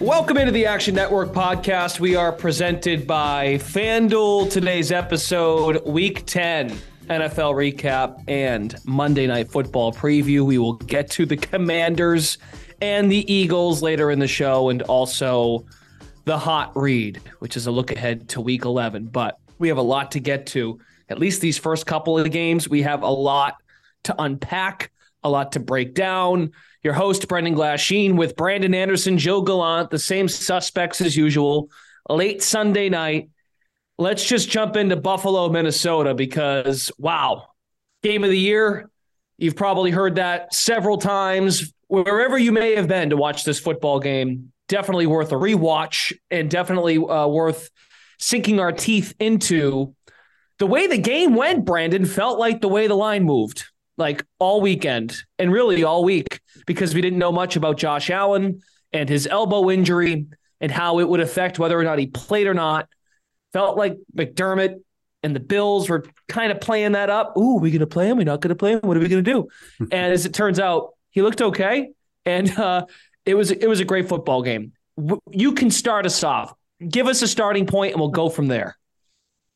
Welcome into the Action Network podcast. We are presented by FanDuel. Today's episode, Week 10 NFL recap and Monday Night Football preview. We will get to the Commanders and the Eagles later in the show, and also the hot read, which is a look ahead to Week 11. But we have a lot to get to. At least these first couple of games, we have a lot to unpack, a lot to break down. Your host, Brendan Glasheen, with Brandon Anderson, Gilles Gallant, the same suspects as usual. Late Sunday night. Let's just jump into Buffalo, Minnesota, because wow, game of the year. You've probably heard that several times. Wherever you may have been to watch this football game, definitely worth a rewatch and definitely uh, worth sinking our teeth into. The way the game went, Brandon, felt like the way the line moved like all weekend and really all week because we didn't know much about Josh Allen and his elbow injury and how it would affect whether or not he played or not. Felt like McDermott and the Bills were kind of playing that up. Ooh, are we going to play him? We're not going to play him. What are we going to do? and as it turns out, he looked okay, and uh, it was it was a great football game. You can start us off. Give us a starting point, and we'll go from there.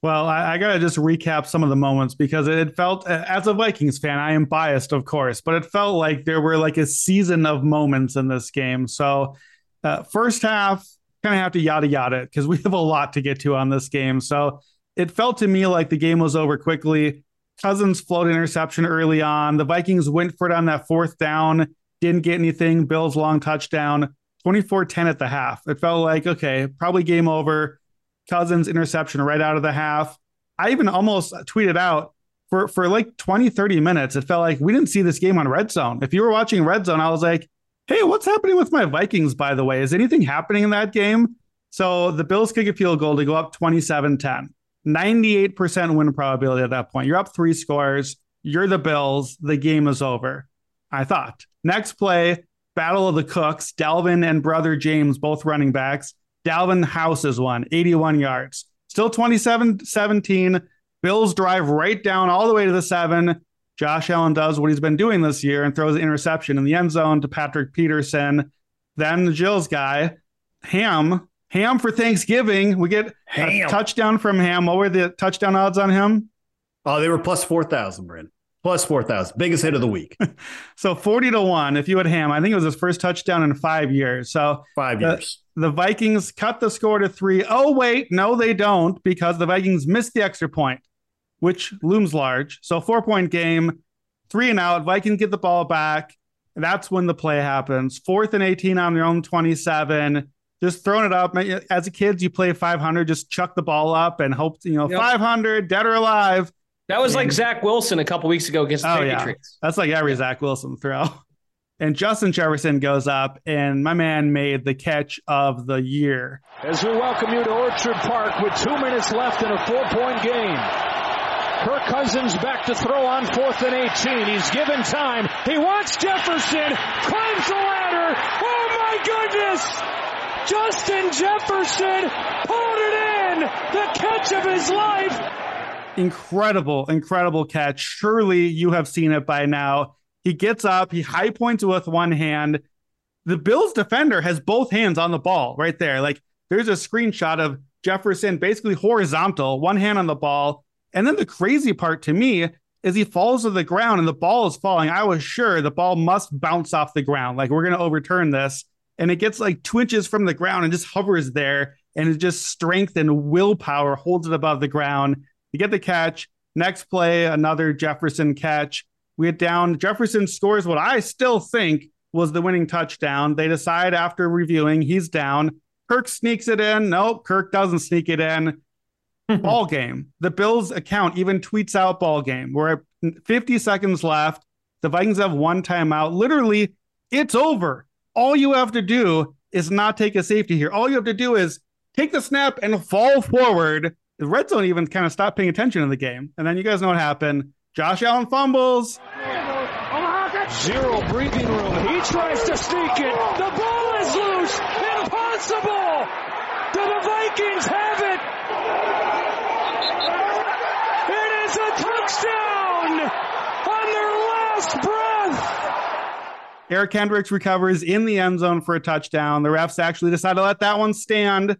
Well, I, I got to just recap some of the moments because it felt, as a Vikings fan, I am biased, of course, but it felt like there were like a season of moments in this game. So, uh, first half, kind of have to yada yada it because we have a lot to get to on this game. So, it felt to me like the game was over quickly. Cousins float interception early on. The Vikings went for it on that fourth down, didn't get anything. Bills long touchdown, 24 10 at the half. It felt like, okay, probably game over Cousins interception right out of the half. I even almost tweeted out for for like 20, 30 minutes. It felt like we didn't see this game on Red Zone. If you were watching Red Zone, I was like, hey, what's happening with my Vikings, by the way? Is anything happening in that game? So the Bills kick a field goal to go up 27 10. 98% win probability at that point. You're up three scores. You're the Bills. The game is over. I thought. Next play, Battle of the Cooks, Dalvin and brother James, both running backs. Dalvin houses one, 81 yards. Still 27 17. Bills drive right down all the way to the seven. Josh Allen does what he's been doing this year and throws an interception in the end zone to Patrick Peterson. Then the Gilles's guy, Ham, Ham for Thanksgiving. We get Ham. a touchdown from Ham. What were the touchdown odds on him? Oh, they were plus 4,000, Brent. Plus 4,000. Biggest hit of the week. so 40 to 1 if you had Ham. I think it was his first touchdown in five years. So five years. The Vikings cut the score to three. Oh, wait. No, they don't because the Vikings missed the extra point, which looms large. So four point game, three and out. Vikings get the ball back. That's when the play happens. Fourth and 18 on their own 27 just throwing it up. As a kid, you play 500, just chuck the ball up and hope, you know, yep. 500, dead or alive. That was and, like Zach Wilson a couple weeks ago against the oh, Patriots. Yeah. That's like every Zach Wilson throw. And Justin Jefferson goes up, and my man made the catch of the year. As we welcome you to Orchard Park with two minutes left in a four point game. Kirk Cousins back to throw on fourth and 18. He's given time. He wants Jefferson. Climbs the ladder. Oh my goodness! Justin Jefferson pulled it in. The catch of his life. Incredible, incredible catch. Surely you have seen it by now. He gets up, he high points with one hand. The Bills defender has both hands on the ball right there. Like there's a screenshot of Jefferson basically horizontal, one hand on the ball. And then the crazy part to me is he falls to the ground and the ball is falling. I was sure the ball must bounce off the ground. Like we're going to overturn this and it gets like two inches from the ground and just hovers there and it just strength and willpower holds it above the ground. You get the catch. Next play, another Jefferson catch. We get down. Jefferson scores what I still think was the winning touchdown. They decide after reviewing he's down. Kirk sneaks it in. Nope, Kirk doesn't sneak it in. ball game. The Bills account even tweets out ball game. We're at 50 seconds left. The Vikings have one timeout. Literally, it's over all you have to do is not take a safety here. All you have to do is take the snap and fall forward. The red zone even kind of stopped paying attention in the game. And then you guys know what happened. Josh Allen fumbles. Zero breathing room. He tries to sneak it. The ball is loose. Impossible. Do the Vikings have it? It is a touchdown on their last breath. Eric Kendricks recovers in the end zone for a touchdown. The refs actually decide to let that one stand.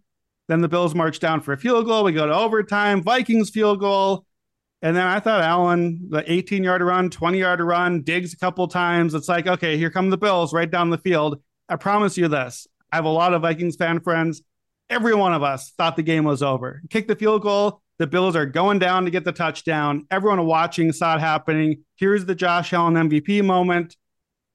Then the Bills march down for a field goal. We go to overtime. Vikings field goal. And then I thought Allen, the 18 yard run, 20 yard run, digs a couple times. It's like, okay, here come the Bills right down the field. I promise you this. I have a lot of Vikings fan friends. Every one of us thought the game was over. Kick the field goal. The Bills are going down to get the touchdown. Everyone watching saw it happening. Here's the Josh Allen MVP moment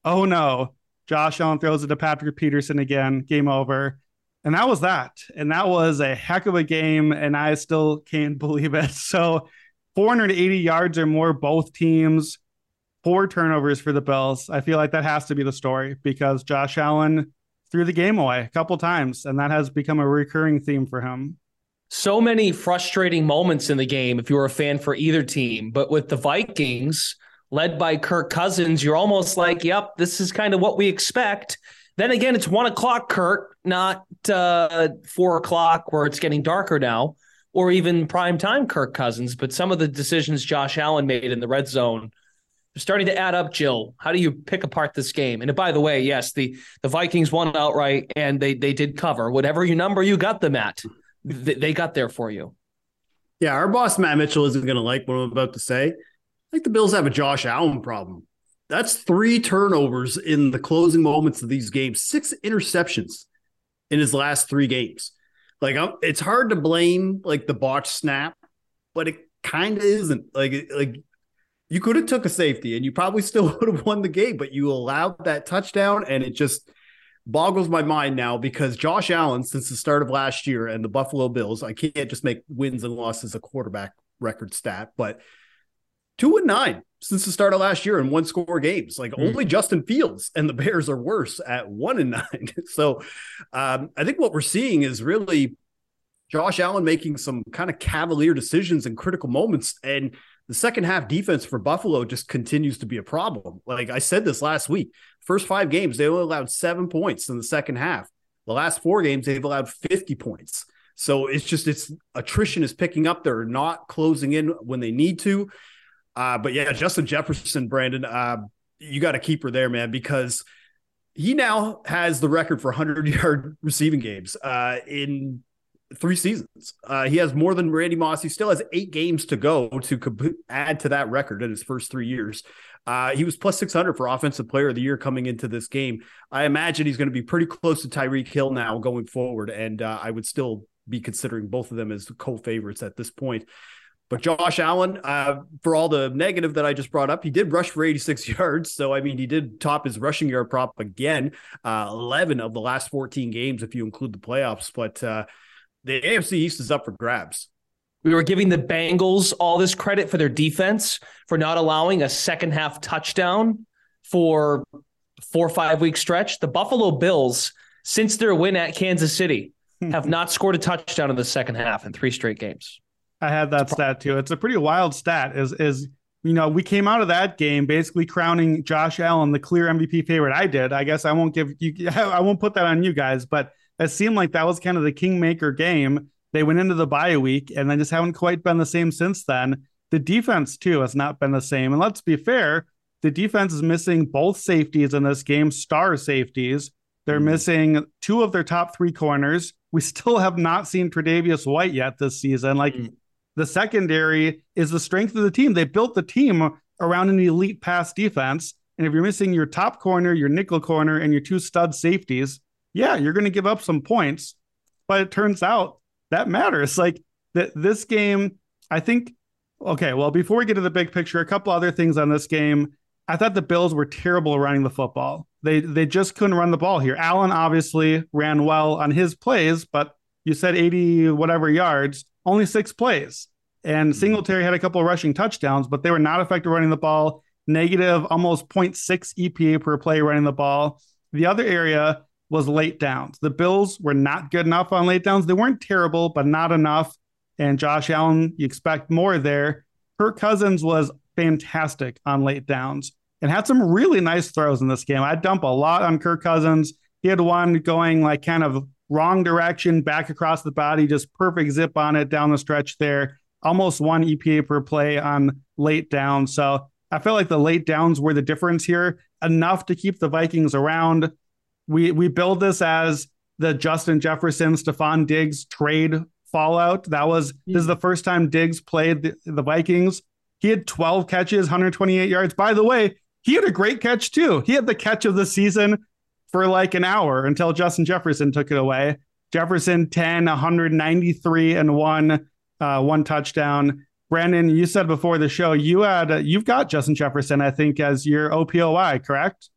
oh no, Josh Allen throws it to Patrick Peterson again, game over. And that was that. And that was a heck of a game. And I still can't believe it. So 480 yards or more, both teams, four turnovers for the Bills. I feel like that has to be the story because Josh Allen threw the game away a couple times. And that has become a recurring theme for him. So many frustrating moments in the game if you were a fan for either team. But with the Vikings, led by Kirk Cousins, you're almost like, yep, this is kind of what we expect. Then again, it's one o'clock, Kirk, not uh, four o'clock where it's getting darker now, or even prime time Kirk Cousins. But some of the decisions Josh Allen made in the red zone are starting to add up. Gilles, how do you pick apart this game? And by the way, yes, the the Vikings won outright, and they they did cover whatever you number you got them at. They got there for you. Yeah, our boss Matt Mitchell isn't going to like what I'm about to say. I think the Bills have a Josh Allen problem. That's three turnovers in the closing moments of these games, six interceptions in his last three games. Like I'm, it's hard to blame like the botch snap, but it kind of isn't. Like like you could have took a safety and you probably still would have won the game, but you allowed that touchdown and it just boggles my mind now because Josh Allen, since the start of last year and the Buffalo Bills, I can't just make wins and losses a quarterback record stat, but two and nine since the start of last year in one score games. Like mm. only Justin Fields and the Bears are worse at one and nine. so um, I think what we're seeing is really Josh Allen making some kind of cavalier decisions in critical moments. And the second half defense for Buffalo just continues to be a problem. Like I said this last week, first five games, they only allowed seven points in the second half. The last four games, they've allowed 50 points. So it's just it's attrition is picking up. They're not closing in when they need to. Uh, but yeah, Justin Jefferson, Brandon, uh, you got a keeper there, man, because he now has the record for 100 yard receiving games uh, in three seasons. Uh, he has more than Randy Moss. He still has eight games to go to comp- add to that record in his first three years. Uh, he was plus 600 for Offensive Player of the Year coming into this game. I imagine he's going to be pretty close to Tyreek Hill now going forward, and uh, I would still be considering both of them as co favorites at this point. But Josh Allen, uh, for all the negative that I just brought up, he did rush for 86 yards. So, I mean, he did top his rushing yard prop again, uh, 11 of the last 14 games, if you include the playoffs. But uh, the AFC East is up for grabs. We were giving the Bengals all this credit for their defense for not allowing a second half touchdown for four or five week stretch. The Buffalo Bills, since their win at Kansas City, have not scored a touchdown in the second half in three straight games. I had that stat too. It's a pretty wild stat. Is is you know we came out of that game basically crowning Josh Allen the clear MVP favorite. I did. I guess I won't give you. I won't put that on you guys, but it seemed like that was kind of the kingmaker game. They went into the bye week and they just haven't quite been the same since then. The defense too has not been the same. And let's be fair, the defense is missing both safeties in this game, star safeties. They're mm missing two of their top three corners. We still have not seen Tre'Davious White yet this season. Like mm the secondary is the strength of the team. They built the team around an elite pass defense. And if you're missing your top corner, your nickel corner, and your two stud safeties, yeah, you're going to give up some points. But it turns out that matters. Like that, this game, I think. Okay, well, before we get to the big picture, a couple other things on this game. I thought the Bills were terrible running the football. They they just couldn't run the ball here. Allen obviously ran well on his plays, but you said 80 whatever yards only six plays. And mm-hmm. Singletary had a couple of rushing touchdowns, but they were not effective running the ball. Negative, almost 0.6 EPA per play running the ball. The other area was late downs. The Bills were not good enough on late downs. They weren't terrible, but not enough. And Josh Allen, you expect more there. Kirk Cousins was fantastic on late downs and had some really nice throws in this game. I dump a lot on Kirk Cousins. He had one going like kind of wrong direction, back across the body, just perfect zip on it down the stretch there. Almost one EPA per play on late downs. So I feel like the late downs were the difference here, enough to keep the Vikings around. We we build this as the Justin Jefferson, Stefon Diggs trade fallout. That was this is the first time Diggs played the, the Vikings. He had 12 catches, 128 yards. By the way, he had a great catch too. He had the catch of the season for like an hour until Justin Jefferson took it away. Jefferson 10, 193 and one, uh, one touchdown. Brandon, you said before the show you had uh, you've got Justin Jefferson, I think, as your OPOY, correct?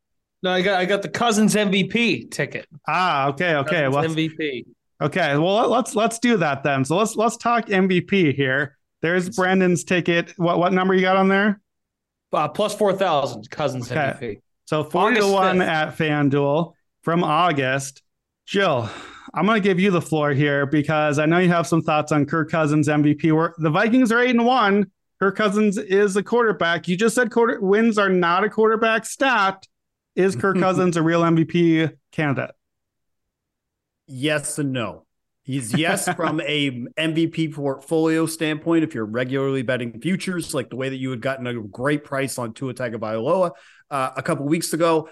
No, I got I got the Cousins MVP ticket. Ah, okay, okay. Well, MVP. Okay, well let's let's do that then. So let's let's talk MVP here. There's Brandon's ticket. What what number you got on there? Uh, plus four thousand Cousins okay. MVP. So 40 to 1 at FanDuel from August. Gilles, I'm going to give you the floor here because I know you have some thoughts on Kirk Cousins MVP. Where the Vikings are 8 and 1. Kirk Cousins is a quarterback. You just said quarter wins are not a quarterback stat. Is Kirk Cousins a real MVP candidate? Yes and no. He's yes from a MVP portfolio standpoint. If you're regularly betting futures, like the way that you had gotten a great price on Tua Tagovailoa uh, a couple weeks ago,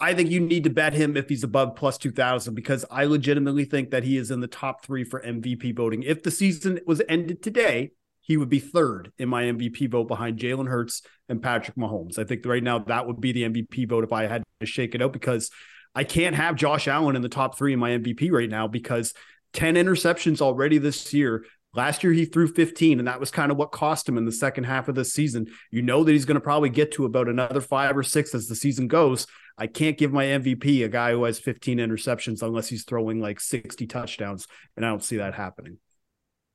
I think you need to bet him if he's above plus 2000 because I legitimately think that he is in the top three for MVP voting. If the season was ended today, he would be third in my MVP vote behind Jalen Hurts and Patrick Mahomes. I think right now that would be the MVP vote if I had to shake it out because I can't have Josh Allen in the top three in my MVP right now because 10 interceptions already this year. Last year he threw 15, and that was kind of what cost him in the second half of the season. You know that he's going to probably get to about another five or six as the season goes. I can't give my MVP a guy who has 15 interceptions unless he's throwing like 60 touchdowns, and I don't see that happening.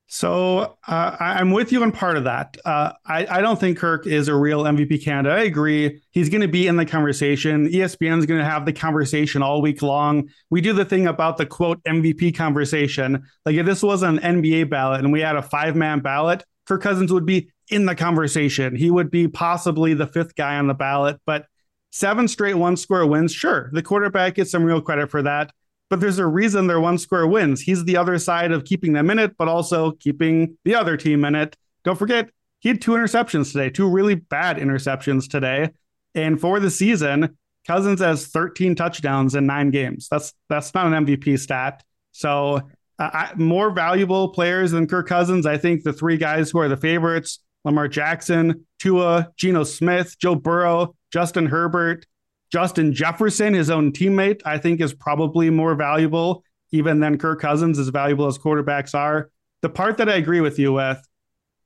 So uh, I'm with you on part of that. Uh, I, I don't think Kirk is a real MVP candidate. I agree. He's going to be in the conversation. ESPN is going to have the conversation all week long. We do the thing about the quote MVP conversation. Like if this was an NBA ballot and we had a five man ballot, Kirk Cousins would be in the conversation. He would be possibly the fifth guy on the ballot. But seven straight one score wins, sure, the quarterback gets some real credit for that but there's a reason they're one square wins. He's the other side of keeping them in it, but also keeping the other team in it. Don't forget, he had two interceptions today, two really bad interceptions today. And for the season, Cousins has 13 touchdowns in nine games. That's that's not an MVP stat. So uh, I, more valuable players than Kirk Cousins. I think the three guys who are the favorites: Lamar Jackson, Tua, Geno Smith, Joe Burrow, Justin Herbert. Justin Jefferson, his own teammate, I think is probably more valuable even than Kirk Cousins, as valuable as quarterbacks are. The part that I agree with you with,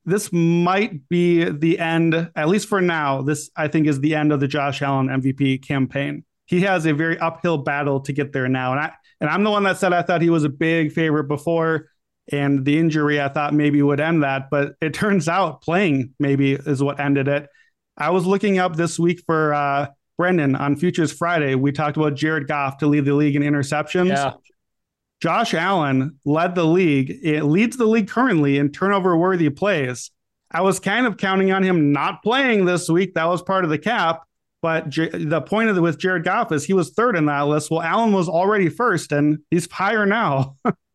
this might be the end, at least for now. This, I think, is the end of the Josh Allen MVP campaign. He has a very uphill battle to get there now. And I and I'm the one that said I thought he was a big favorite before. And the injury I thought maybe would end that, but it turns out playing maybe is what ended it. I was looking up this week for uh, Brendan, on Futures Friday, we talked about Jared Goff to lead the league in interceptions. Yeah. Josh Allen led the league. It leads the league currently in turnover worthy plays. I was kind of counting on him not playing this week. That was part of the cap. But J- the point of the, with Jared Goff is he was third in that list. Well, Allen was already first, and he's higher now.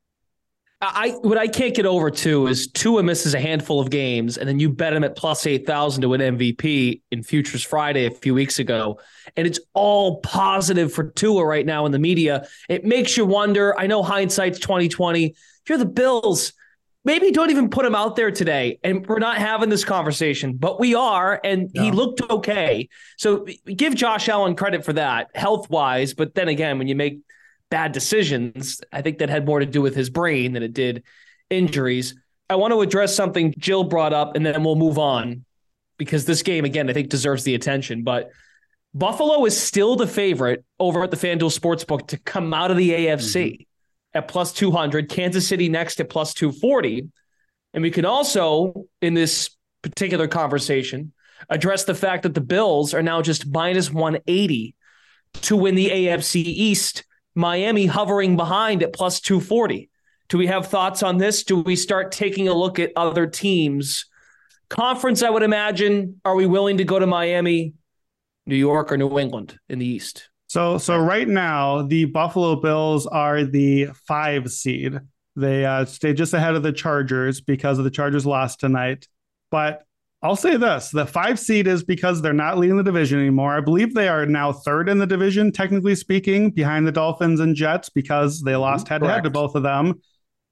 I what I can't get over too is Tua misses a handful of games, and then you bet him at plus eight thousand to win MVP in Futures Friday a few weeks ago, and it's all positive for Tua right now in the media. It makes you wonder. I know hindsight's twenty twenty. You're the Bills. Maybe don't even put him out there today, and we're not having this conversation, but we are, and he looked okay. So give Josh Allen credit for that, health wise. But then again, when you make bad decisions. I think that had more to do with his brain than it did injuries. I want to address something Gilles brought up, and then we'll move on because this game, again, I think deserves the attention. But Buffalo is still the favorite over at the FanDuel Sportsbook to come out of the AFC mm-hmm. at plus 200, Kansas City next at plus 240. And we can also, in this particular conversation, address the fact that the Bills are now just minus 180 to win the AFC East Miami hovering behind at plus 240. Do we have thoughts on this? Do we start taking a look at other teams? Conference, I would imagine. Are we willing to go to Miami, New York, or New England in the East? So, so right now, the Buffalo Bills are the five seed. They uh, stay just ahead of the Chargers because of the Chargers lost tonight. But I'll say this the five seed is because they're not leading the division anymore. I believe they are now third in the division, technically speaking, behind the Dolphins and Jets because they mm-hmm. lost head to head to both of them.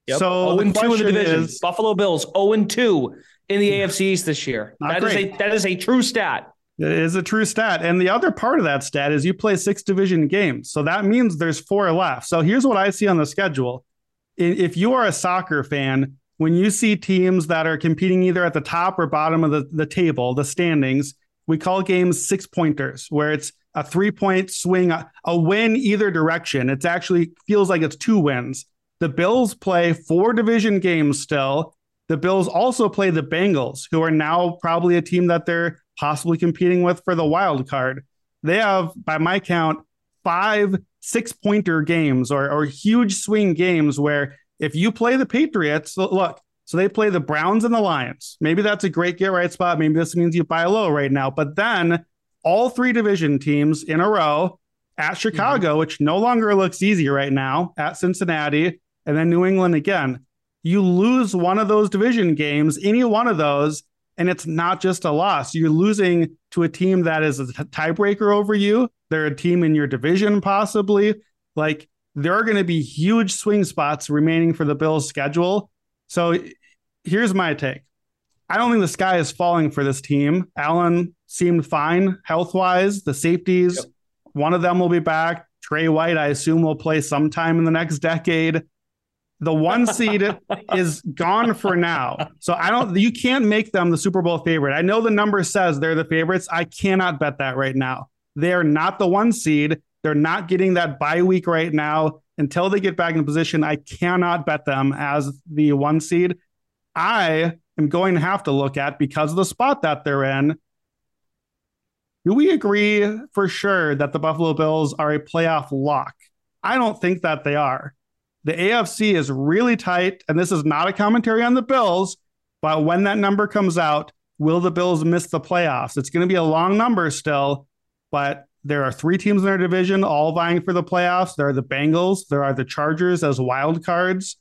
Yep. So 0 2 in the division. Is, Buffalo Bills 0 2 in the mm-hmm. AFC East this year. Ah, that great. is a that is a true stat. It is a true stat. And the other part of that stat is you play six division games. So that means there's four left. So here's what I see on the schedule. If you are a soccer fan, when you see teams that are competing either at the top or bottom of the, the table, the standings, we call games six pointers, where it's a three point swing, a, a win either direction. It actually feels like it's two wins. The Bills play four division games still. The Bills also play the Bengals, who are now probably a team that they're possibly competing with for the wild card. They have, by my count, five six pointer games or, or huge swing games where if you play the Patriots, look, so they play the Browns and the Lions. Maybe that's a great get right spot. Maybe this means you buy low right now. But then all three division teams in a row at Chicago, mm-hmm. which no longer looks easy right now, at Cincinnati, and then New England again. You lose one of those division games, any one of those, and it's not just a loss. You're losing to a team that is a tiebreaker over you. They're a team in your division, possibly. Like there are going to be huge swing spots remaining for the Bills' schedule. So here's my take. I don't think the sky is falling for this team. Allen seemed fine health wise. The safeties, yep. one of them will be back. Trey White, I assume, will play sometime in the next decade. The one seed is gone for now. So I don't, you can't make them the Super Bowl favorite. I know the number says they're the favorites. I cannot bet that right now. They are not the one seed. They're not getting that bye week right now. Until they get back in position, I cannot bet them as the one seed. I am going to have to look at because of the spot that they're in. Do we agree for sure that the Buffalo Bills are a playoff lock? I don't think that they are. The AFC is really tight, and this is not a commentary on the Bills, but when that number comes out, will the Bills miss the playoffs? It's going to be a long number still, but there are three teams in our division all vying for the playoffs. There are the Bengals, there are the Chargers as wild cards.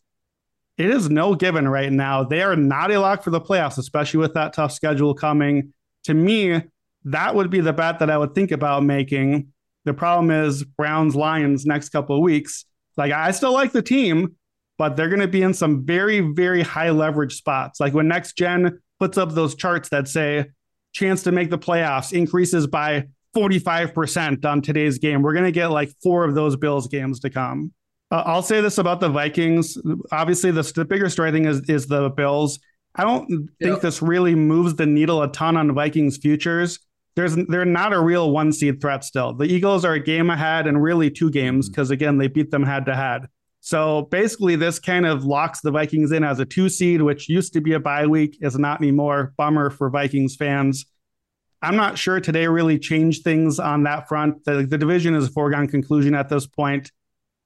It is no given right now. They are not a lock for the playoffs, especially with that tough schedule coming. To me, that would be the bet that I would think about making. The problem is Browns Lions next couple of weeks. Like I still like the team, but they're going to be in some very very high leverage spots. Like when next gen puts up those charts that say chance to make the playoffs increases by 45% on today's game. We're going to get like four of those Bills games to come. Uh, I'll say this about the Vikings. Obviously, the, the bigger story thing is, is the Bills. I don't think yep. this really moves the needle a ton on Vikings futures. There's they're not a real one seed threat still. The Eagles are a game ahead and really two games because mm-hmm. again they beat them head to head. So basically, this kind of locks the Vikings in as a two seed, which used to be a bye week, is not anymore. Bummer for Vikings fans. I'm not sure today really changed things on that front. The, the division is a foregone conclusion at this point.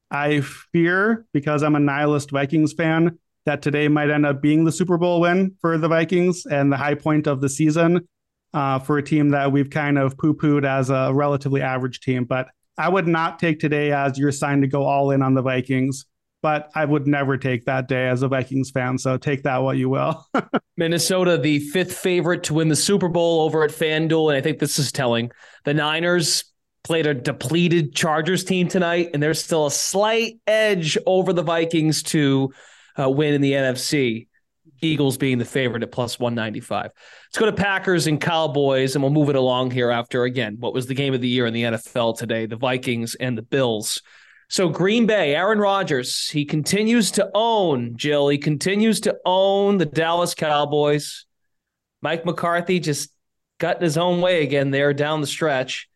I fear because I'm a nihilist Vikings fan that today might end up being the Super Bowl win for the Vikings and the high point of the season uh, for a team that we've kind of poo pooed as a relatively average team. But I would not take today as your sign to go all in on the Vikings. But I would never take that day as a Vikings fan. So take that what you will. Minnesota, the fifth favorite to win the Super Bowl over at FanDuel. And I think this is telling. The Niners played a depleted Chargers team tonight, and there's still a slight edge over the Vikings to uh, win in the NFC. Eagles being the favorite at plus 195. Let's go to Packers and Cowboys, and we'll move it along here after, again, what was the game of the year in the NFL today the Vikings and the Bills. So, Green Bay, Aaron Rodgers, he continues to own, Gilles, he continues to own the Dallas Cowboys. Mike McCarthy just got in his own way again there down the stretch.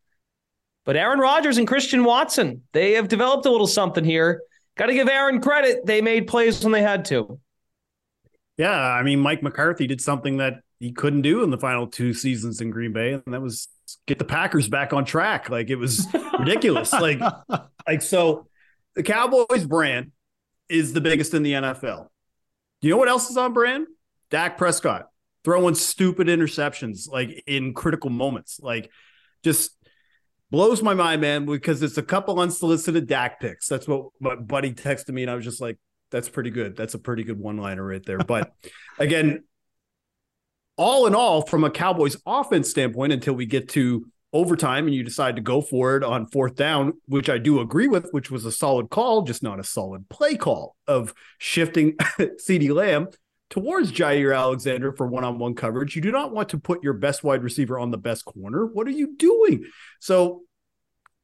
But Aaron Rodgers and Christian Watson, they have developed a little something here. Got to give Aaron credit. They made plays when they had to. Yeah, I mean, Mike McCarthy did something that he couldn't do in the final two seasons in Green Bay, and that was get the Packers back on track. Like it was ridiculous. like, like so, the Cowboys brand is the biggest in the NFL. You know what else is on brand? Dak Prescott throwing stupid interceptions like in critical moments. Like, just blows my mind, man, because it's a couple unsolicited Dak picks. That's what my buddy texted me, and I was just like, that's pretty good. That's a pretty good one liner right there. But again, all in all, from a Cowboys offense standpoint, until we get to overtime and you decide to go for it on fourth down, which I do agree with, which was a solid call, just not a solid play call of shifting CeeDee Lamb towards Jaire Alexander for one on one coverage. You do not want to put your best wide receiver on the best corner. What are you doing? So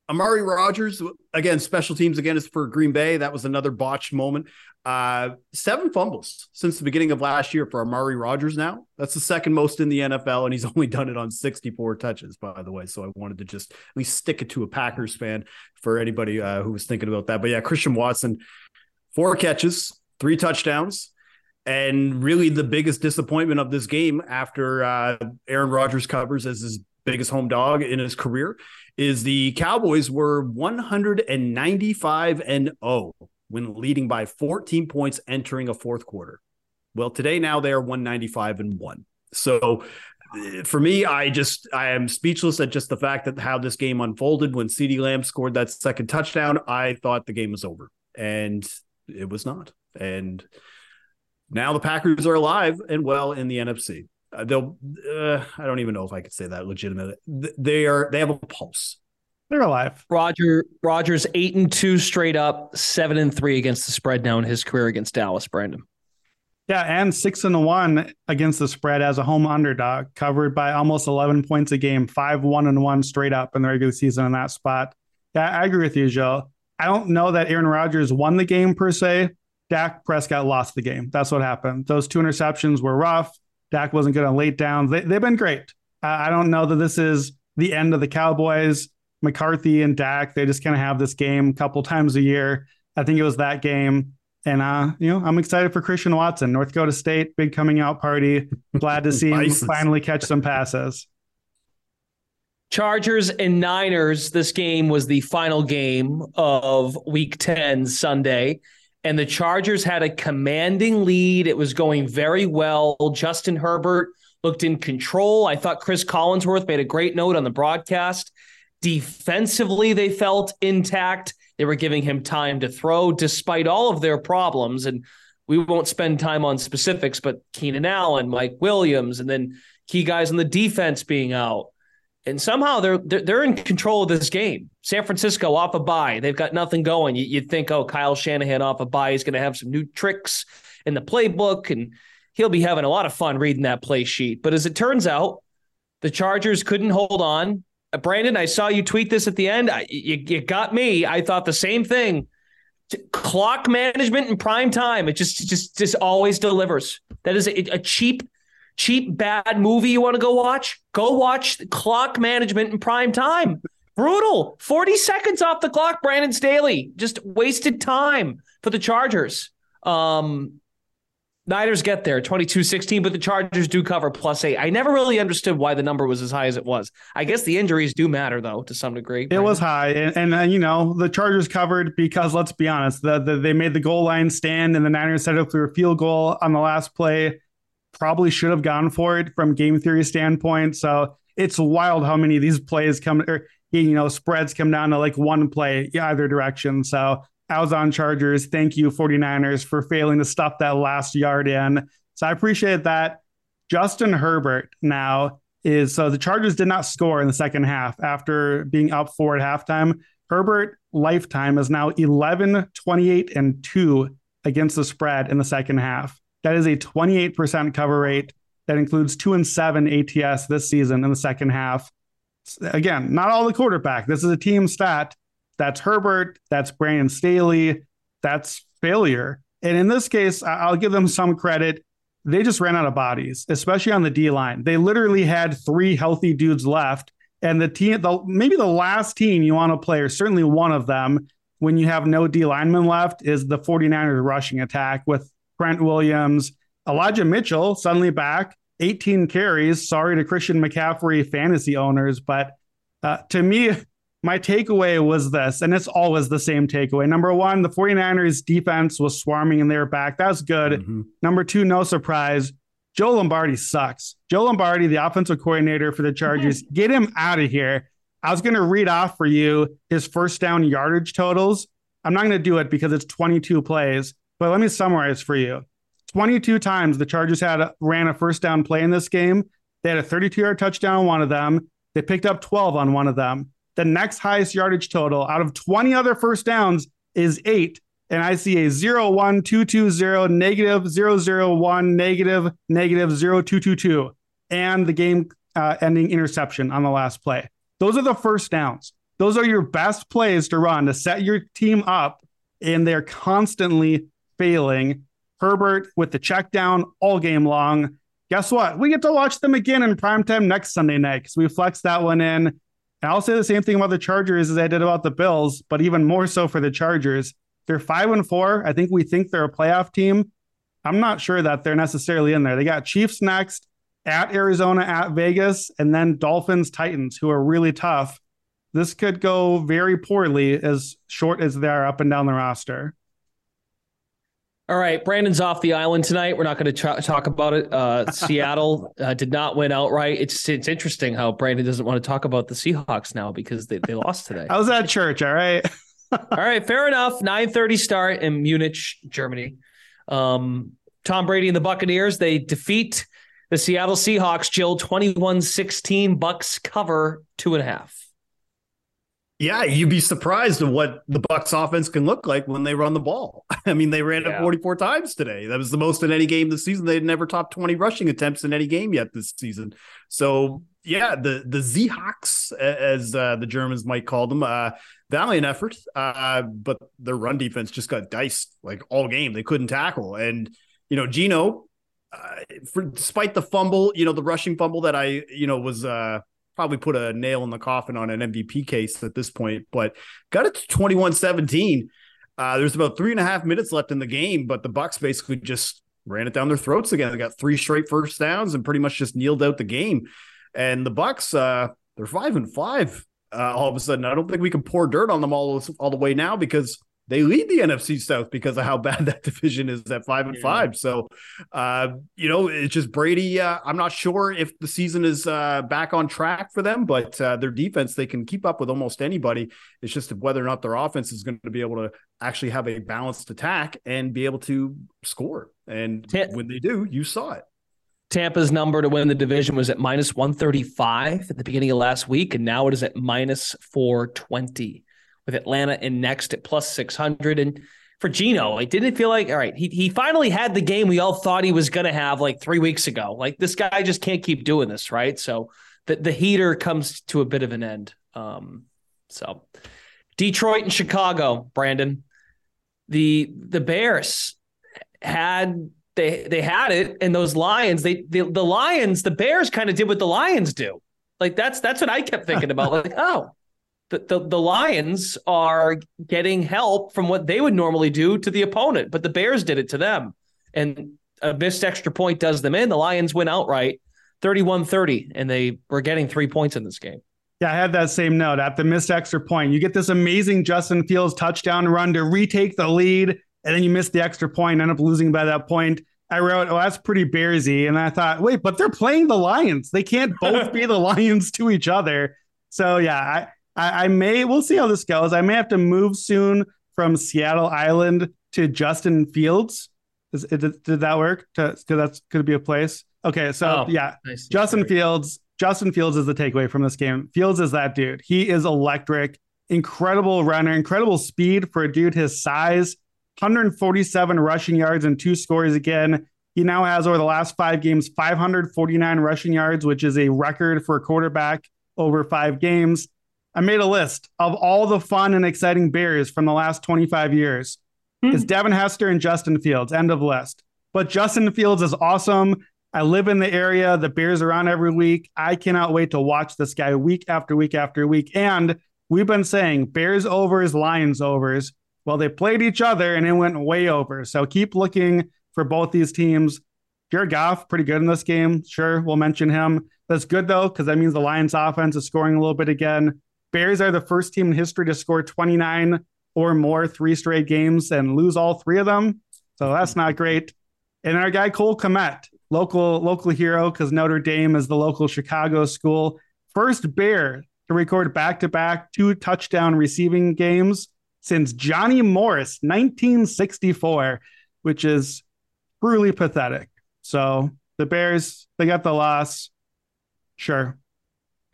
Amari Rodgers, again, special teams again is for Green Bay. That was another botched moment. Uh, seven fumbles since the beginning of last year for Amari Rodgers now. That's the second most in the NFL, and he's only done it on 64 touches, by the way. So I wanted to just at least stick it to a Packers fan for anybody uh, who was thinking about that. But yeah, Christian Watson, four catches, three touchdowns. And really, the biggest disappointment of this game after uh, Aaron Rodgers covers as his biggest home dog in his career is the Cowboys were 195 and 0 when leading by 14 points entering a fourth quarter. Well, today now they are 195 and 1. So eh, for me, I just I am speechless at just the fact that how this game unfolded when CeeDee Lamb scored that second touchdown. I thought the game was over, and it was not. And now the Packers are alive and well in the NFC. Uh, they'll. Uh, I don't even know if I could say that legitimately. They are. They have a pulse. They're alive. Roger Rogers eight and two straight up, seven and three against the spread now in his career against Dallas. Brandon. Yeah, and six and one against the spread as a home underdog, covered by almost eleven points a game, five one and one straight up in the regular season in that spot. Yeah, I agree with you, Joe. I don't know that Aaron Rodgers won the game per se. Dak Prescott lost the game. That's what happened. Those two interceptions were rough. Dak wasn't good on late downs. They, they've been great. I don't know that this is the end of the Cowboys. McCarthy and Dak, they just kind of have this game a couple times a year. I think it was that game. And uh, you know, I'm excited for Christian Watson, North Dakota State, big coming out party. Glad to see him finally catch some passes. Chargers and Niners. This game was the final game of Week 10 Sunday, and the Chargers had a commanding lead. It was going very well. Justin Herbert looked in control. I thought Chris Collinsworth made a great note on the broadcast Defensively, they felt intact. They were giving him time to throw despite all of their problems. And we won't spend time on specifics, but Keenan Allen, Mike Williams, and then key guys on the defense being out. And somehow they're, they're in control of this game. San Francisco off a bye, they've got nothing going. You, would think, oh, Kyle Shanahan off a bye is going to have some new tricks in the playbook, and he'll be having a lot of fun reading that play sheet. But as it turns out, the Chargers couldn't hold on. Uh, Brandon, I saw you tweet this at the end. I, you, you got me. I thought the same thing. Clock management in prime time. It just just just always delivers. That is a, a cheap, cheap bad movie you want to go watch. Go watch clock management in prime time. Brutal. 40 seconds off the clock, Brandon Staley. Just wasted time for the Chargers. Um, Niners get there 22 16, but the Chargers do cover plus eight. I never really understood why the number was as high as it was. I guess the injuries do matter, though, to some degree. It was high. And, and uh, you know, the Chargers covered because let's be honest, the, the, they made the goal line stand and the Niners set up for a field goal on the last play. Probably should have gone for it from game theory standpoint. So it's wild how many of these plays come, or, you know, spreads come down to like one play either direction. So I was on Chargers. Thank you, 49ers, for failing to stuff that last yard in. So I appreciate that. Justin Herbert now is so the Chargers did not score in the second half after being up four at halftime. Herbert lifetime is now 11, 28, and 2 against the spread in the second half. That is a 28% cover rate. That includes 2 and 7 ATS this season in the second half. Again, not all the quarterback. This is a team stat that's Herbert, that's Brandon Staley, that's failure. And in this case, I'll give them some credit. They just ran out of bodies, especially on the D line. They literally had three healthy dudes left. And the team, the, maybe the last team you want to play, or certainly one of them, when you have no D lineman left, is the 49ers rushing attack with Trent Williams, Elijah Mitchell suddenly back, 18 carries. Sorry to Christian McCaffrey fantasy owners, but uh, to me, my takeaway was this, and it's always the same takeaway. Number one, the 49ers defense was swarming in their back. That's good. Mm-hmm. Number two, no surprise. Joe Lombardi sucks. Joe Lombardi, the offensive coordinator for the Chargers, mm-hmm. get him out of here. I was going to read off for you his first down yardage totals. I'm not going to do it because it's 22 plays, but let me summarize for you. 22 times the Chargers had ran a first down play in this game. They had a 32 yard touchdown on one of them. They picked up 12 on one of them. The next highest yardage total out of 20 other first downs is eight. And I see a 0, 1, 2, 2, 0, negative 0, 0, 1, negative, negative 0, 2, 2, 2, and the game uh, ending interception on the last play. Those are the first downs. Those are your best plays to run to set your team up, and they're constantly failing. Herbert with the check down all game long. Guess what? We get to watch them again in primetime next Sunday night because we flexed that one in. And I'll say the same thing about the Chargers as I did about the Bills, but even more so for the Chargers. They're five and four. I think we think they're a playoff team. I'm not sure that they're necessarily in there. They got Chiefs next, at Arizona, at Vegas, and then Dolphins, Titans, who are really tough. This could go very poorly as short as they are up and down the roster. All right, Brandon's off the island tonight. We're not going to tra- talk about it. Uh, Seattle uh, did not win outright. It's it's interesting how Brandon doesn't want to talk about the Seahawks now because they, they lost today. I was at church. All right. all right, fair enough. Nine thirty start in Munich, Germany. Um, Tom Brady and the Buccaneers they defeat the Seattle Seahawks. Gilles 21-16. Bucks cover two and a half. Yeah, you'd be surprised at what the Bucks offense can look like when they run the ball. I mean, they ran yeah. it 44 times today. That was the most in any game this season. They'd never topped 20 rushing attempts in any game yet this season. So, yeah, the the Seahawks, as uh, the Germans might call them, uh, valiant effort, uh, but their run defense just got diced like all game. They couldn't tackle, and you know, Geno, uh, for, despite the fumble, you know, the rushing fumble that I, you know, was uh, probably put a nail in the coffin on an MVP case at this point, but got it to 21 17. Uh, there's about three and a half minutes left in the game, but the Bucks basically just ran it down their throats again. They got three straight first downs and pretty much just kneeled out the game. And the Bucks, uh, they're five and five. Uh, all of a sudden, I don't think we can pour dirt on them all all the way now because they lead the NFC South because of how bad that division is at five and yeah. five. So, uh, you know, it's just Brady. Uh, I'm not sure if the season is uh, back on track for them, but uh, their defense they can keep up with almost anybody. It's just whether or not their offense is going to be able to actually have a balanced attack and be able to score. And when they do, you saw it. Tampa's number to win the division was at minus 135 at the beginning of last week, and now it is at minus 420 with Atlanta in next at plus 600. And for Geno, it didn't feel like, all right, he, he finally had the game we all thought he was going to have like three weeks ago. Like this guy just can't keep doing this, right? So the, the heater comes to a bit of an end. Um, so Detroit and Chicago, Brandon, the the Bears had they they had it and those lions they the, the lions the bears kind of did what the lions do like that's that's what i kept thinking about like oh the, the, the Lions are getting help from what they would normally do to the opponent, but the Bears did it to them. And a missed extra point does them in. The Lions win outright 31 30, and they were getting three points in this game. Yeah, I had that same note at the missed extra point. You get this amazing Justin Fields touchdown run to retake the lead, and then you miss the extra point, end up losing by that point. I wrote, oh, that's pretty Bearsy. And I thought, wait, but they're playing the Lions. They can't both be the Lions to each other. So yeah, I, I, I may we'll see how this goes. I may have to move soon from Seattle Island to Justin Fields. Is, did, did that work? Because that's going to be a place. Okay, so oh, yeah, nice. Justin Fields. Justin Fields is the takeaway from this game. Fields is that dude. He is electric, incredible runner, incredible speed for a dude his size. 147 rushing yards and two scores again. He now has over the last five games 549 rushing yards, which is a record for a quarterback over five games. I made a list of all the fun and exciting Bears from the last 25 years. Hmm. It's Devin Hester and Justin Fields. End of list. But Justin Fields is awesome. I live in the area. The Bears are on every week. I cannot wait to watch this guy week after week after week. And we've been saying Bears overs, Lions overs. Well, they played each other and it went way over. So keep looking for both these teams. Jared Goff, pretty good in this game. Sure, we'll mention him. That's good though, because that means the Lions offense is scoring a little bit again. Bears are the first team in history to score 29 or more three straight games and lose all three of them. So that's not great. And our guy Cole Kmet, local local hero because Notre Dame is the local Chicago school. First Bear to record back to back two touchdown receiving games since Johnny Morris, 1964, which is truly pathetic. So the Bears, they got the loss. Sure.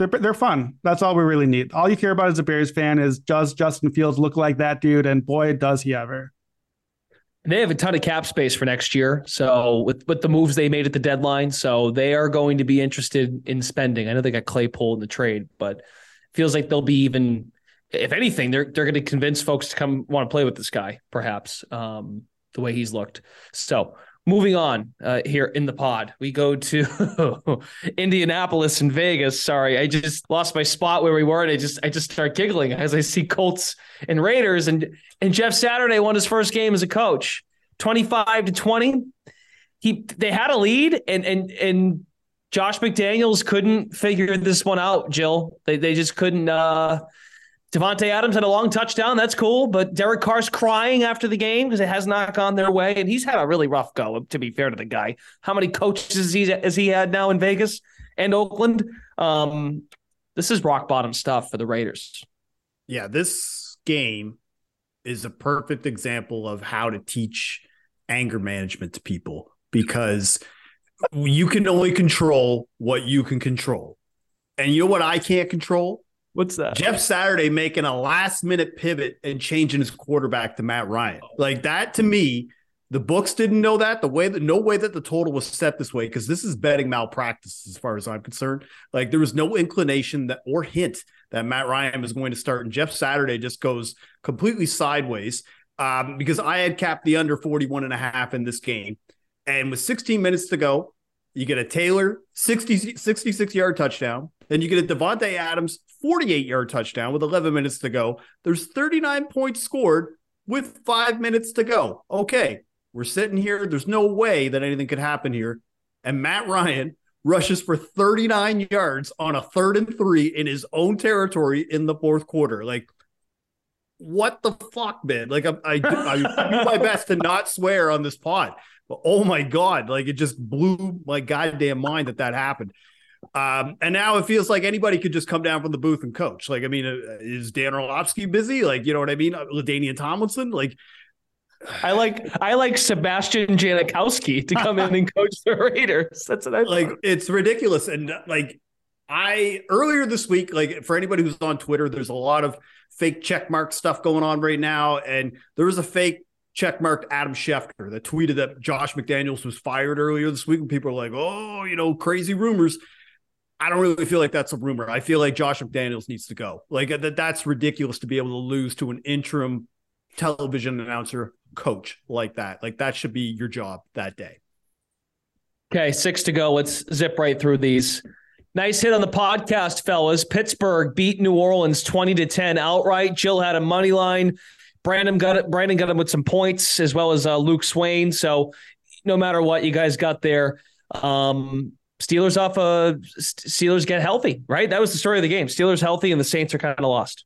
They're, they're fun. That's all we really need. All you care about as a Bears fan is does Justin Fields look like that dude? And boy, does he ever. They have a ton of cap space for next year. So with with the moves they made at the deadline, so they are going to be interested in spending. I know they got Claypool in the trade, but feels like they'll be even if anything, they're they're going to convince folks to come want to play with this guy, perhaps, um, the way he's looked. So moving on uh, here in the pod, we go to Indianapolis and Vegas. Sorry, I just lost my spot where we were, and I just I just start giggling as I see Colts and Raiders, and and Jeff Saturday won his first game as a coach, twenty five to twenty. He they had a lead, and and and Josh McDaniels couldn't figure this one out. Gilles, they they just couldn't. Uh, Davante Adams had a long touchdown. That's cool. But Derek Carr's crying after the game because it has not gone their way. And he's had a really rough go, to be fair to the guy. How many coaches he, has he had now in Vegas and Oakland? Um, this is rock bottom stuff for the Raiders. Yeah, this game is a perfect example of how to teach anger management to people because you can only control what you can control. And you know what I can't control? What's that? Jeff Saturday making a last minute pivot and changing his quarterback to Matt Ryan. Like that to me, the books didn't know that. The way that no way that the total was set this way, because this is betting malpractice as far as I'm concerned. Like there was no inclination that or hint that Matt Ryan was going to start. And Jeff Saturday just goes completely sideways. Um, because I had capped the under 41 and a half in this game. And with 16 minutes to go, you get a Taylor 60, 66 yard touchdown. Then you get a Davante Adams 48 yard touchdown with 11 minutes to go. There's 39 points scored with five minutes to go. Okay, we're sitting here. There's no way that anything could happen here. And Matt Ryan rushes for 39 yards on a third and three in his own territory in the fourth quarter. Like, what the fuck, man? Like, I, I, I do my best to not swear on this pod, but oh my God, like it just blew my goddamn mind that that happened. Um, and now it feels like anybody could just come down from the booth and coach. Like, I mean, uh, is Dan Orlovsky busy? Like, you know what I mean? Uh, LaDainian Tomlinson? Like, I like I like Sebastian Janikowski to come in and coach the Raiders. That's what I like. It's ridiculous, and uh, like I earlier this week, like for anybody who's on Twitter, there's a lot of fake checkmark stuff going on right now, and there was a fake checkmarked Adam Schefter that tweeted that Josh McDaniels was fired earlier this week, and people are like, "Oh, you know, crazy rumors." I don't really feel like that's a rumor. I feel like Josh McDaniels needs to go. Like that that's ridiculous to be able to lose to an interim television announcer coach like that. Like that should be your job that day. Okay, six to go. Let's zip right through these. Nice hit on the podcast, fellas. Pittsburgh beat New Orleans 20 to 10 outright. Gilles had a money line. Brandon got it. Brandon got him with some points as well as uh, Luke Swain. So no matter what, you guys got there. Um, Steelers off a Steelers get healthy, right? That was the story of the game. Steelers healthy and the Saints are kind of lost.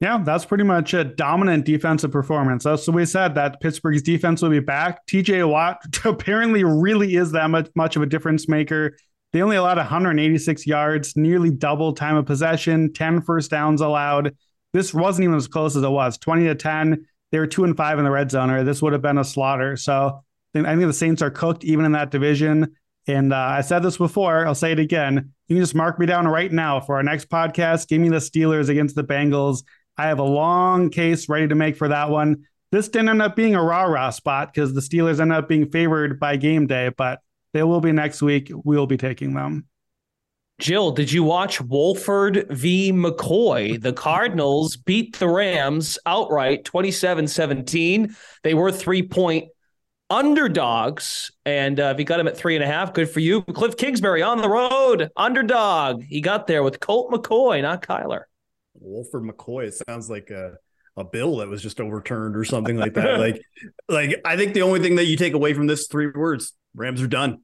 Yeah, that's pretty much a dominant defensive performance. What we said that Pittsburgh's defense will be back. TJ Watt apparently really is that much, much of a difference maker. They only allowed 186 yards, nearly double time of possession, 10 first downs allowed. This wasn't even as close as it was 20 to 10. They were two and five in the red zone, or this would have been a slaughter. So I think the Saints are cooked even in that division. And uh, I said this before, I'll say it again. You can just mark me down right now for our next podcast. Give me the Steelers against the Bengals. I have a long case ready to make for that one. This didn't end up being a rah rah spot because the Steelers ended up being favored by game day, but they will be next week. We'll be taking them. Gilles, did you watch Wolford v. McCoy? The Cardinals beat the Rams outright 27 17. They were three point underdogs. And uh, if you got him at three and a half, good for you. Cliff Kingsbury on the road, underdog. He got there with Colt McCoy, not Kyler. Wolford McCoy. It sounds like a a bill that was just overturned or something like that. like, like I think the only thing that you take away from this three words: Rams are done.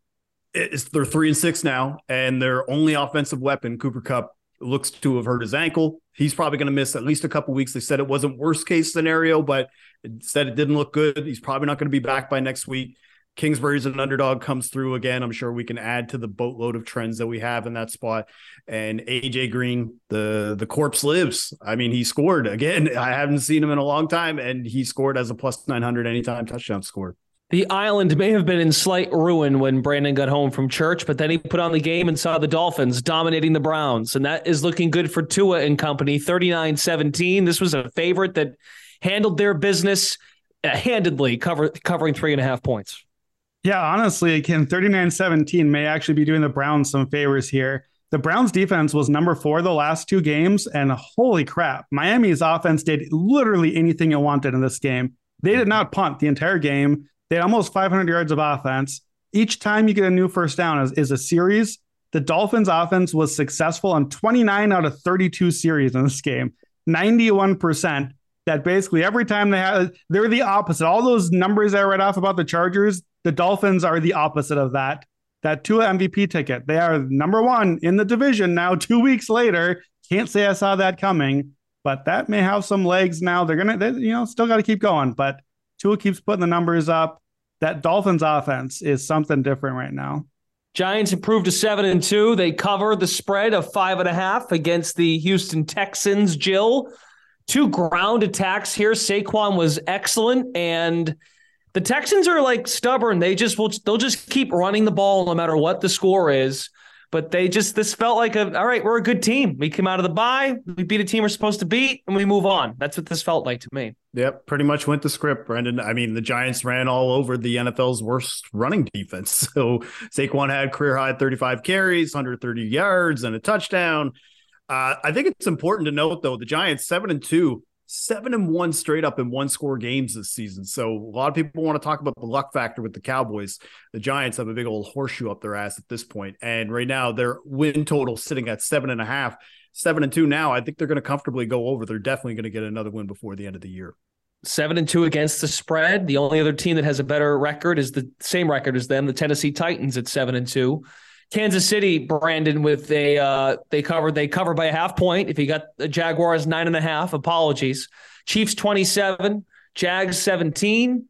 It's they're three and six now, and their only offensive weapon, Cooper Kupp, looks to have hurt his ankle. He's probably going to miss at least a couple weeks. They said it wasn't worst case scenario, but it said it didn't look good. He's probably not going to be back by next week. Kingsbury's an underdog comes through again. I'm sure we can add to the boatload of trends that we have in that spot. And AJ Green, the the corpse lives. I mean, he scored again. I haven't seen him in a long time, and he scored as a plus 900 anytime touchdown score. The island may have been in slight ruin when Brandon got home from church, but then he put on the game and saw the Dolphins dominating the Browns. And that is looking good for Tua and company 39 17. This was a favorite that handled their business uh, handedly, cover, covering three and a half points. Yeah, honestly, again, 39 17 may actually be doing the Browns some favors here. The Browns defense was number four the last two games, and holy crap, Miami's offense did literally anything it wanted in this game. They did not punt the entire game. They had almost 500 yards of offense. Each time you get a new first down is, is a series. The Dolphins' offense was successful on 29 out of 32 series in this game, 91%. That basically every time they have, they're the opposite. All those numbers I read off about the Chargers, the Dolphins are the opposite of that. That Tua MVP ticket, they are number one in the division now. Two weeks later, can't say I saw that coming, but that may have some legs now. They're gonna, they, you know, still got to keep going. But Tua keeps putting the numbers up. That Dolphins offense is something different right now. Giants improved to seven and two. They cover the spread of five and a half against the Houston Texans. Gilles, two ground attacks here. Saquon was excellent, and the Texans are like stubborn. They just will they'll just keep running the ball no matter what the score is. But they just this felt like a all right, we're a good team. We came out of the bye, we beat a team we're supposed to beat, and we move on. That's what this felt like to me. Yep, pretty much went the script, Brendan. I mean, the Giants ran all over the NFL's worst running defense. So Saquon had career high 35 carries, 130 yards, and a touchdown. Uh, I think it's important to note though, the Giants seven and two seven and one straight up in one score games this season. So a lot of people want to talk about the luck factor with the Cowboys. The Giants have a big old horseshoe up their ass at this point, and right now their win total sitting at seven and a half, seven and two now. I think they're going to comfortably go over. They're definitely going to get another win before the end of the year. Seven and two against the spread. The only other team that has a better record is the same record as them, the Tennessee Titans at seven and two. Kansas City, Brandon, with a uh, they covered they covered by a half point. If you got the Jaguars nine and a half, apologies. Chiefs twenty seven, Jags seventeen.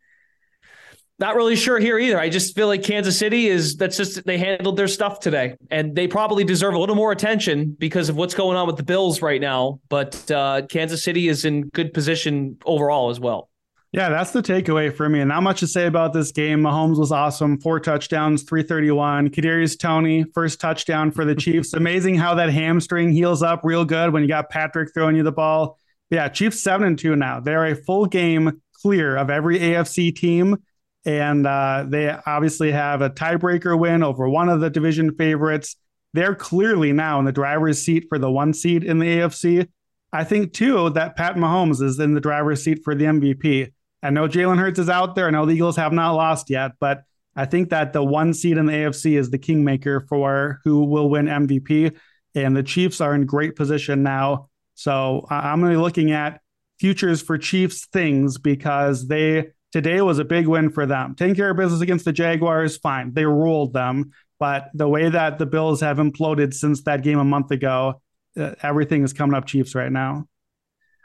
Not really sure here either. I just feel like Kansas City is that's just they handled their stuff today, and they probably deserve a little more attention because of what's going on with the Bills right now. But uh, Kansas City is in good position overall as well. Yeah, that's the takeaway for me. And not much to say about this game. Mahomes was awesome. Four touchdowns, 331. Kadarius Toney, first touchdown for the Chiefs. Amazing how that hamstring heals up real good when you got Patrick throwing you the ball. Yeah, Chiefs seven and two now. They're a full game clear of every AFC team. And uh, they obviously have a tiebreaker win over one of the division favorites. They're clearly now in the driver's seat for the one seed in the AFC. I think, too, that Pat Mahomes is in the driver's seat for the MVP. I know Jalen Hurts is out there. I know the Eagles have not lost yet, but I think that the one seed in the AFC is the kingmaker for who will win MVP. And the Chiefs are in great position now. So I'm going to be looking at futures for Chiefs things because they Today was a big win for them. Taking care of business against the Jaguars, fine. They rolled them. But the way that the Bills have imploded since that game a month ago, uh, everything is coming up Chiefs right now.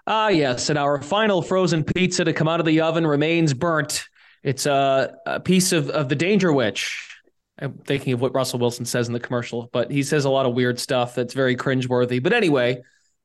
Ah, yes. And our final frozen pizza to come out of the oven remains burnt. It's a, a piece of, of the Dangerwich. I'm thinking of what Russell Wilson says in the commercial, but he says a lot of weird stuff that's very cringeworthy. But anyway,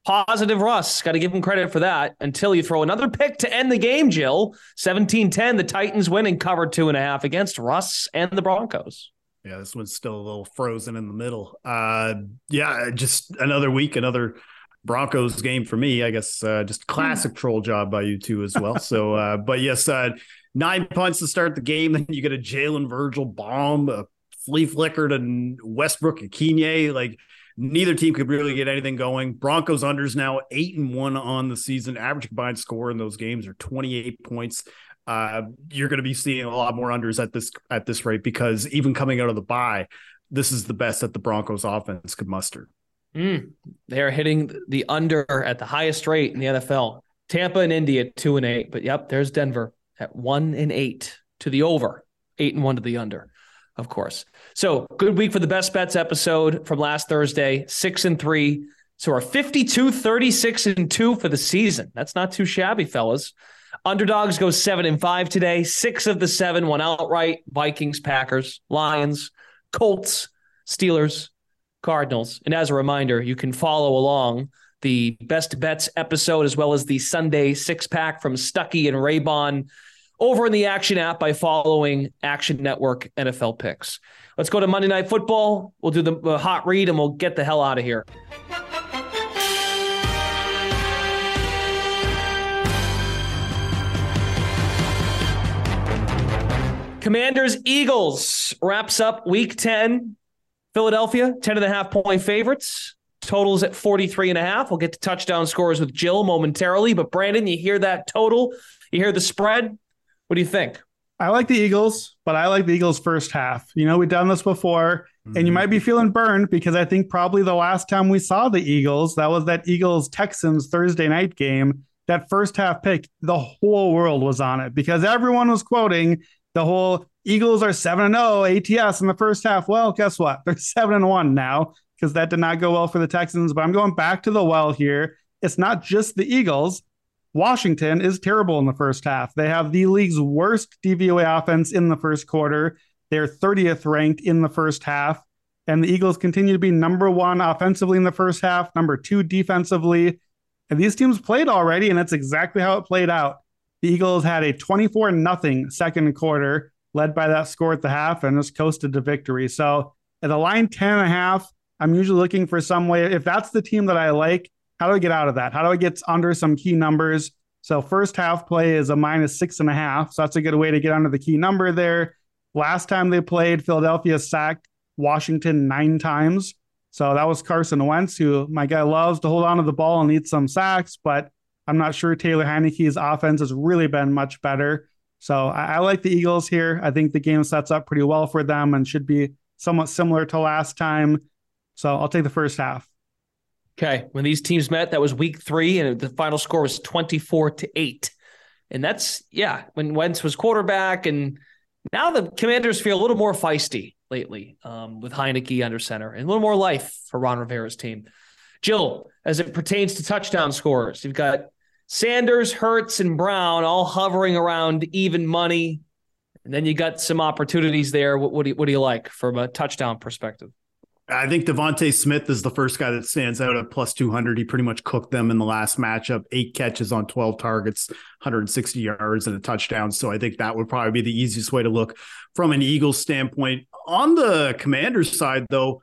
positive Russ. Got to give him credit for that until you throw another pick to end the game, Gilles. 17 10, the Titans win and cover two and a half against Russ and the Broncos. Yeah, this one's still a little frozen in the middle. Uh, yeah, just another week, another Broncos game for me. I guess uh, just classic troll job by you two as well. So, uh, but yes, uh, nine punts to start the game. Then you get a Jalen Virgil bomb, a flea flicker to Westbrook-Ikhine. Like neither team could really get anything going. Broncos unders now eight and one on the season. Average combined score in those games are 28 points. Uh, you're going to be seeing a lot more unders at this at this rate because even coming out of the bye, this is the best that the Broncos offense could muster. Mm, they are hitting the under at the highest rate in the NFL. Tampa and Indy two and eight, but yep, there's Denver at one and eight to the over, eight and one to the under, of course. So good week for the best bets episode from last Thursday, six and three. So our 52, 36 and two for the season. That's not too shabby, fellas. Underdogs go seven and five today. Six of the seven won outright. Vikings, Packers, Lions, Colts, Steelers, Cardinals. And as a reminder, you can follow along the best bets episode as well as the Sunday six pack from Stuckey and Raybon over in the Action app by following Action Network NFL picks. Let's go to Monday Night Football. We'll do the hot read and we'll get the hell out of here. Commanders Eagles wraps up week 10. Philadelphia, 10 and a half point favorites. Totals at 43 and a half. We'll get to touchdown scores with Gilles momentarily. But Brandon, you hear that total? You hear the spread? What do you think? I like the Eagles, but I like the Eagles first half. You know, we've done this before, mm-hmm. and you might be feeling burned because I think probably the last time we saw the Eagles, that was that Eagles Texans Thursday night game. That first half pick, the whole world was on it because everyone was quoting the whole Eagles are 7 0 ATS in the first half. Well, guess what? They're 7 1 now because that did not go well for the Texans. But I'm going back to the well here. It's not just the Eagles. Washington is terrible in the first half. They have the league's worst DVOA offense in the first quarter. They're 30th ranked in the first half. And the Eagles continue to be number one offensively in the first half, number two defensively. And these teams played already, and that's exactly how it played out. The Eagles had a 24 0 second quarter, led by that score at the half, and just coasted to victory. So at the line 10 and a half, I'm usually looking for some way. If that's the team that I like, how do I get out of that? How do I get under some key numbers? So first half play is a minus six and a half. So that's a good way to get under the key number there. Last time they played, Philadelphia sacked Washington nine times. So that was Carson Wentz, who my guy loves to hold on to the ball and need some sacks, but I'm not sure Taylor Heinicke's offense has really been much better. So I, I like the Eagles here. I think the game sets up pretty well for them and should be somewhat similar to last time. So I'll take the first half. Okay. When these teams met, that was week three, and the final score was 24 to 8. And that's, yeah, when Wentz was quarterback. And now the commanders feel a little more feisty lately um, with Heinicke under center and a little more life for Ron Rivera's team. Gilles, as it pertains to touchdown scores, you've got Sanders, Hurts, and Brown all hovering around even money. And then you got some opportunities there. What, what, do you, what do you like from a touchdown perspective? I think DeVonta Smith is the first guy that stands out at plus 200. He pretty much cooked them in the last matchup, eight catches on 12 targets, 160 yards, and a touchdown. So I think that would probably be the easiest way to look from an Eagles standpoint. On the Commanders side, though,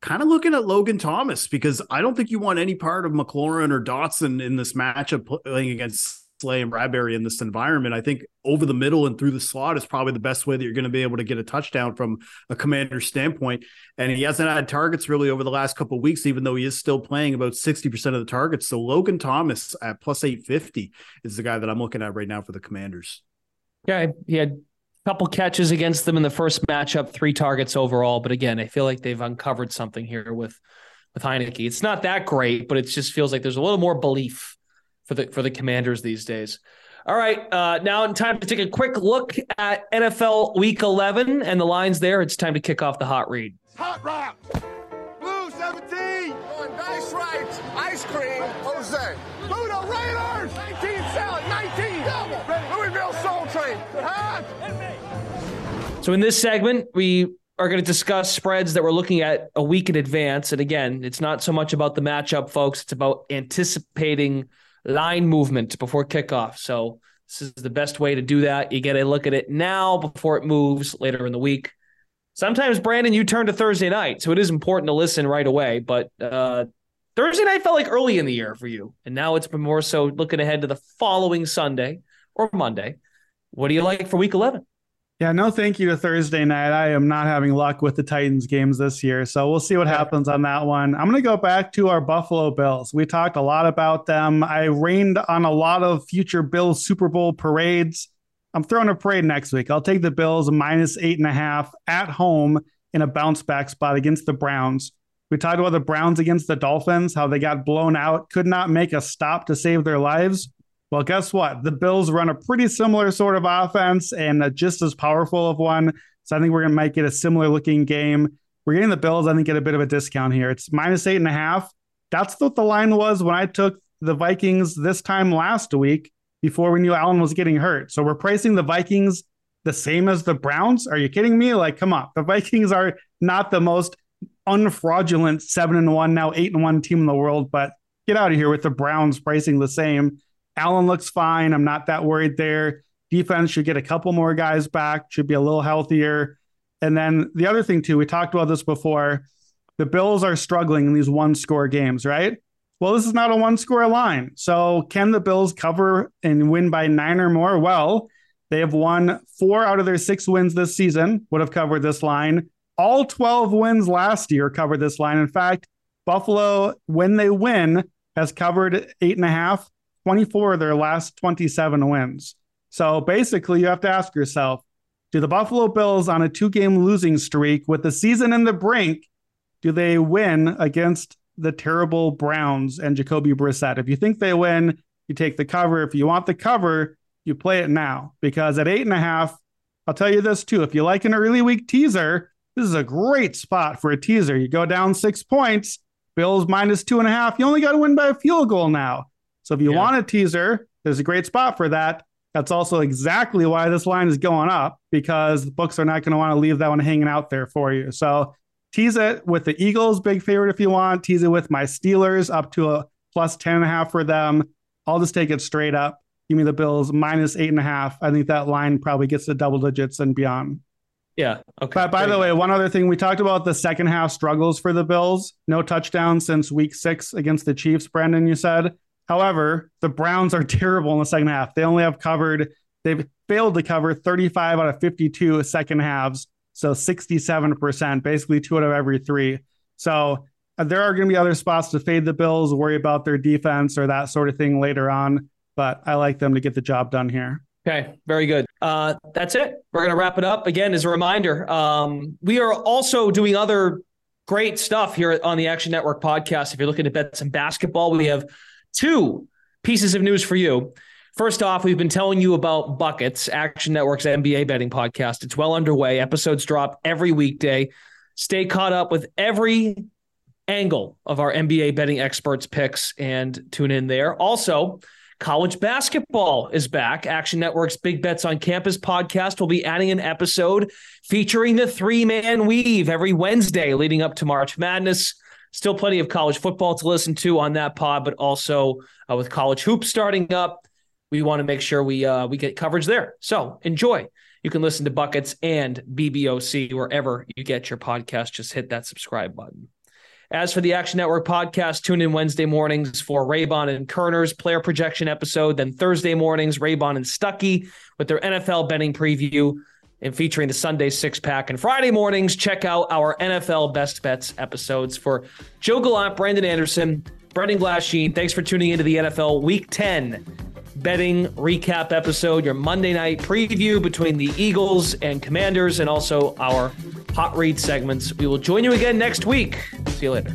kind of looking at Logan Thomas because I don't think you want any part of McLaurin or Dotson in this matchup playing against Slay and Bradberry in this environment. I think over the middle and through the slot is probably the best way that you're going to be able to get a touchdown from a commander standpoint. And he hasn't had targets really over the last couple weeks, even though he is still playing about 60% of the targets. So Logan Thomas at plus 850 is the guy that I'm looking at right now for the commanders. Yeah, he had couple catches against them in the first matchup, three targets overall. But again, I feel like they've uncovered something here with with Heinicke. It's not that great, but it just feels like there's a little more belief for the for the commanders these days. All right, uh, now time to take a quick look at NFL Week 11 and the lines there. It's time to kick off the hot read. Hot rock. Blue 17. On nice rights. Ice cream. Jose. Blue the Raiders. 19 salad. 19. Double. Louisville Soul Train. Huh? So in this segment, we are going to discuss spreads that we're looking at a week in advance. And again, it's not so much about the matchup, folks. It's about anticipating line movement before kickoff. So this is the best way to do that. You get a look at it now before it moves later in the week. Sometimes, Brandon, you turn to Thursday night, so it is important to listen right away. But uh, Thursday night felt like early in the year for you, and now it's been more so looking ahead to the following Sunday or Monday. What do you like for Week 11? Yeah, no thank you to Thursday night. I am not having luck with the Titans games this year. So we'll see what happens on that one. I'm going to go back to our Buffalo Bills. We talked a lot about them. I rained on a lot of future Bills Super Bowl parades. I'm throwing a parade next week. I'll take the Bills minus eight and a half at home in a bounce back spot against the Browns. We talked about the Browns against the Dolphins, how they got blown out, could not make a stop to save their lives. Well, guess what? The Bills run a pretty similar sort of offense and just as powerful of one. So I think we're going to might get a similar looking game. We're getting the Bills, I think, get a bit of a discount here. It's minus eight and a half. That's what the line was when I took the Vikings this time last week before we knew Allen was getting hurt. So we're pricing the Vikings the same as the Browns. Are you kidding me? Like, come on. The Vikings are not the most unfraudulent seven and one, now eight and one team in the world, but get out of here with the Browns pricing the same. Allen looks fine. I'm not that worried there. Defense should get a couple more guys back, should be a little healthier. And then the other thing, too, we talked about this before. The Bills are struggling in these one score games, right? Well, this is not a one score line. So, can the Bills cover and win by nine or more? Well, they have won four out of their six wins this season, would have covered this line. All 12 wins last year covered this line. In fact, Buffalo, when they win, has covered eight and a half 24 of their last 27 wins. So basically, you have to ask yourself do the Buffalo Bills on a two game losing streak with the season in the brink, do they win against the terrible Browns and Jacoby Brissett? If you think they win, you take the cover. If you want the cover, you play it now because at eight and a half, I'll tell you this too. If you like an early week teaser, this is a great spot for a teaser. You go down six points, Bills minus two and a half. You only got to win by a field goal now. So if you yeah. want a teaser, there's a great spot for that. That's also exactly why this line is going up because the books are not going to want to leave that one hanging out there for you. So tease it with the Eagles, big favorite if you want. Tease it with my Steelers up to a plus 10 and a half for them. I'll just take it straight up. Give me the Bills minus eight and a half. I think that line probably gets to double digits and beyond. Yeah. Okay. But by the way, one other thing we talked about the second half struggles for the Bills. No touchdown since week six against the Chiefs, Brandon, you said. However, the Browns are terrible in the second half. They only have covered, they've failed to cover 35 out of 52 second halves. So 67%, basically two out of every three. So uh, there are going to be other spots to fade the Bills, worry about their defense or that sort of thing later on. But I like them to get the job done here. Okay, very good. Uh, that's it. We're going to wrap it up. Again, as a reminder, um, we are also doing other great stuff here on the Action Network podcast. If you're looking to bet some basketball, we have Two pieces of news for you. First off, we've been telling you about Buckets, Action Network's NBA betting podcast. It's well underway. Episodes drop every weekday. Stay caught up with every angle of our NBA betting experts' picks and tune in there. Also, college basketball is back. Action Network's Big Bets on Campus podcast will be adding an episode featuring the three man weave every Wednesday leading up to March Madness. Still plenty of college football to listen to on that pod, but also uh, with college hoops starting up, we want to make sure we uh, we get coverage there. So enjoy. You can listen to Buckets and BBOC wherever you get your podcast. Just hit that subscribe button. As for the Action Network podcast, tune in Wednesday mornings for Raybon and Koerner's player projection episode. Then Thursday mornings, Raybon and Stuckey with their NFL betting preview and featuring the Sunday six pack. And Friday mornings, check out our NFL best bets episodes for Joe Gallant, Brandon Anderson, Brendan Glasheen. Thanks for tuning into the NFL Week 10 betting recap episode, your Monday night preview between the Eagles and Commanders, and also our hot read segments. We will join you again next week. See you later.